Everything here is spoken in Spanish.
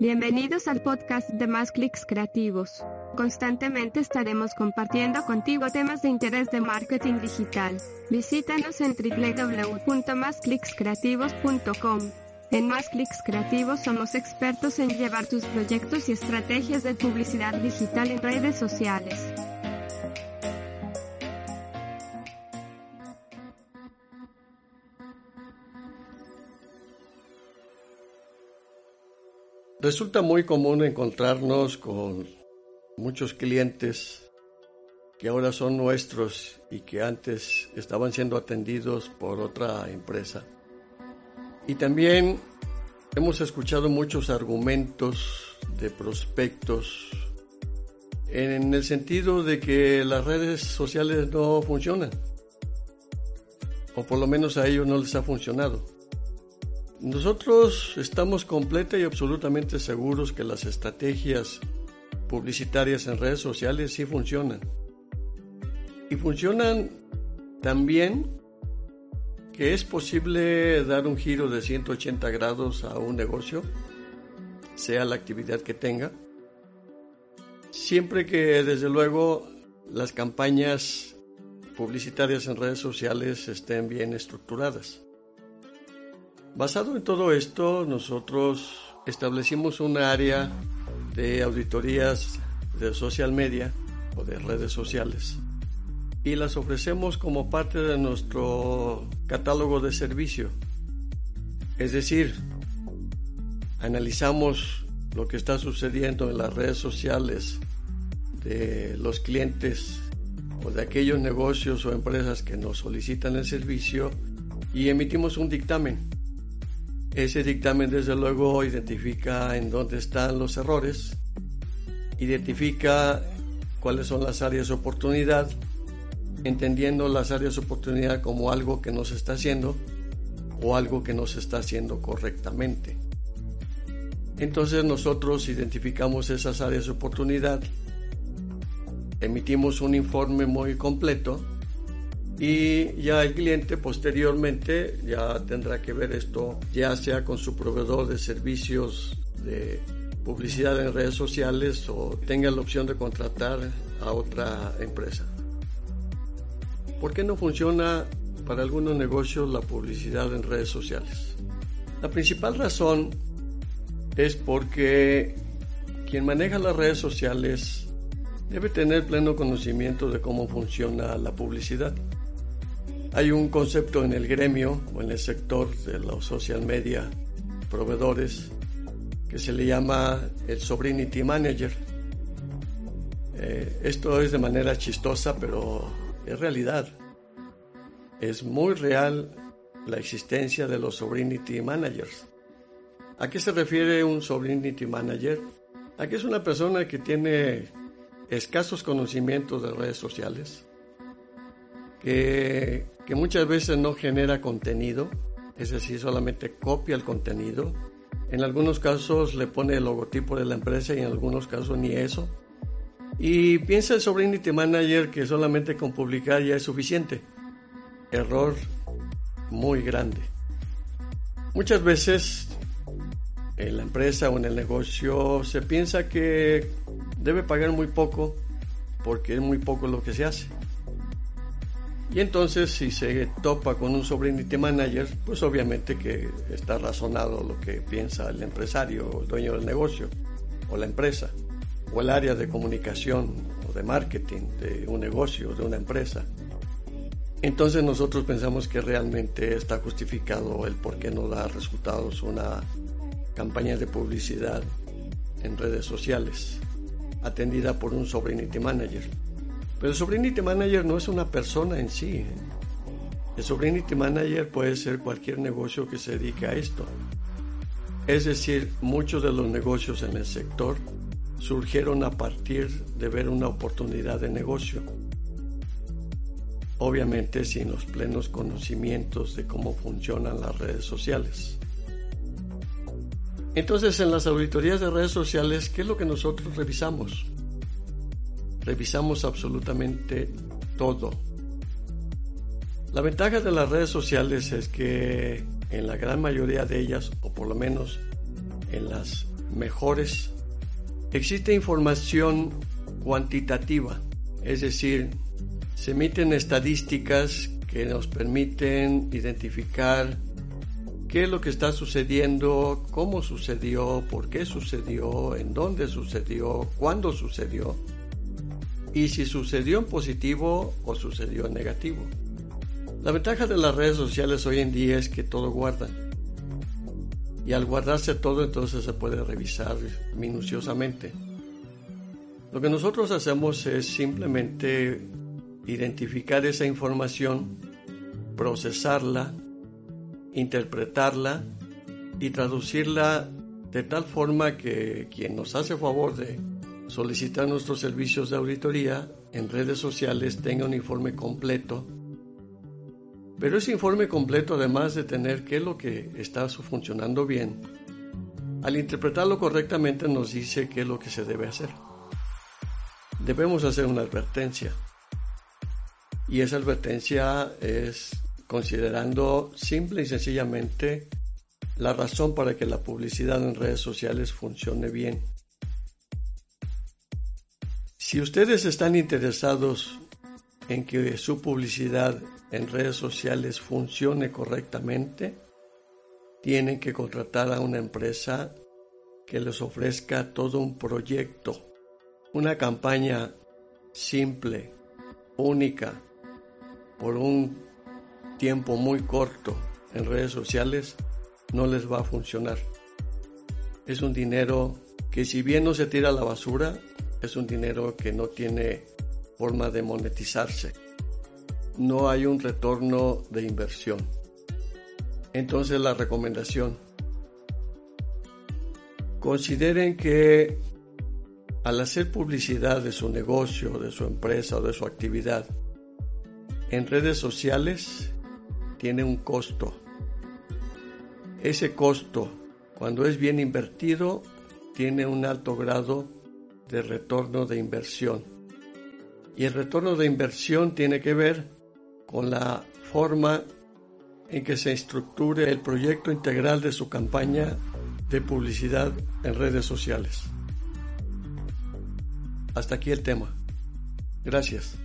Bienvenidos al podcast de Más Clics Creativos. Constantemente estaremos compartiendo contigo temas de interés de marketing digital. Visítanos en www.masclickscreativos.com. En Más Clics Creativos somos expertos en llevar tus proyectos y estrategias de publicidad digital en redes sociales. Resulta muy común encontrarnos con muchos clientes que ahora son nuestros y que antes estaban siendo atendidos por otra empresa. Y también hemos escuchado muchos argumentos de prospectos en el sentido de que las redes sociales no funcionan, o por lo menos a ellos no les ha funcionado. Nosotros estamos completa y absolutamente seguros que las estrategias publicitarias en redes sociales sí funcionan. Y funcionan también que es posible dar un giro de 180 grados a un negocio, sea la actividad que tenga, siempre que desde luego las campañas publicitarias en redes sociales estén bien estructuradas. Basado en todo esto, nosotros establecimos un área de auditorías de social media o de redes sociales y las ofrecemos como parte de nuestro catálogo de servicio. Es decir, analizamos lo que está sucediendo en las redes sociales de los clientes o de aquellos negocios o empresas que nos solicitan el servicio y emitimos un dictamen ese dictamen desde luego identifica en dónde están los errores, identifica cuáles son las áreas de oportunidad, entendiendo las áreas de oportunidad como algo que no se está haciendo o algo que no se está haciendo correctamente. Entonces nosotros identificamos esas áreas de oportunidad, emitimos un informe muy completo y ya el cliente posteriormente ya tendrá que ver esto ya sea con su proveedor de servicios de publicidad en redes sociales o tenga la opción de contratar a otra empresa. ¿Por qué no funciona para algunos negocios la publicidad en redes sociales? La principal razón es porque quien maneja las redes sociales debe tener pleno conocimiento de cómo funciona la publicidad. Hay un concepto en el gremio o en el sector de los social media proveedores que se le llama el Sobrinity Manager. Eh, esto es de manera chistosa, pero es realidad. Es muy real la existencia de los Sobrinity Managers. ¿A qué se refiere un Sobrinity Manager? A que es una persona que tiene escasos conocimientos de redes sociales, que que muchas veces no genera contenido, es decir, solamente copia el contenido. En algunos casos le pone el logotipo de la empresa y en algunos casos ni eso. Y piensa el Sobrinity Manager que solamente con publicar ya es suficiente. Error muy grande. Muchas veces en la empresa o en el negocio se piensa que debe pagar muy poco porque es muy poco lo que se hace. Y entonces si se topa con un sobrinity manager, pues obviamente que está razonado lo que piensa el empresario o el dueño del negocio o la empresa o el área de comunicación o de marketing de un negocio, de una empresa. Entonces nosotros pensamos que realmente está justificado el por qué no da resultados una campaña de publicidad en redes sociales atendida por un sobrinity manager. Pero el Sobrinity Manager no es una persona en sí. ¿eh? El Sobrinity Manager puede ser cualquier negocio que se dedique a esto. Es decir, muchos de los negocios en el sector surgieron a partir de ver una oportunidad de negocio. Obviamente sin los plenos conocimientos de cómo funcionan las redes sociales. Entonces, en las auditorías de redes sociales, ¿qué es lo que nosotros revisamos? Revisamos absolutamente todo. La ventaja de las redes sociales es que en la gran mayoría de ellas, o por lo menos en las mejores. Existe información cuantitativa, es decir, se emiten estadísticas que nos permiten identificar qué es lo que está sucediendo, cómo sucedió, por qué sucedió, en dónde sucedió, cuándo sucedió y si sucedió en positivo o sucedió en negativo. La ventaja de las redes sociales hoy en día es que todo guarda. Y al guardarse todo entonces se puede revisar minuciosamente. Lo que nosotros hacemos es simplemente identificar esa información, procesarla, interpretarla y traducirla de tal forma que quien nos hace favor de solicitar nuestros servicios de auditoría en redes sociales tenga un informe completo. Pero ese informe completo, además de tener qué es lo que está funcionando bien, al interpretarlo correctamente nos dice qué es lo que se debe hacer. Debemos hacer una advertencia. Y esa advertencia es considerando simple y sencillamente la razón para que la publicidad en redes sociales funcione bien. Si ustedes están interesados en que su publicidad en redes sociales funcione correctamente, tienen que contratar a una empresa que les ofrezca todo un proyecto, una campaña simple, única, por un tiempo muy corto en redes sociales, no les va a funcionar. Es un dinero que si bien no se tira a la basura, es un dinero que no tiene forma de monetizarse. No hay un retorno de inversión. Entonces la recomendación. Consideren que al hacer publicidad de su negocio, de su empresa o de su actividad en redes sociales, tiene un costo. Ese costo, cuando es bien invertido, tiene un alto grado de retorno de inversión. Y el retorno de inversión tiene que ver con la forma en que se estructure el proyecto integral de su campaña de publicidad en redes sociales. Hasta aquí el tema. Gracias.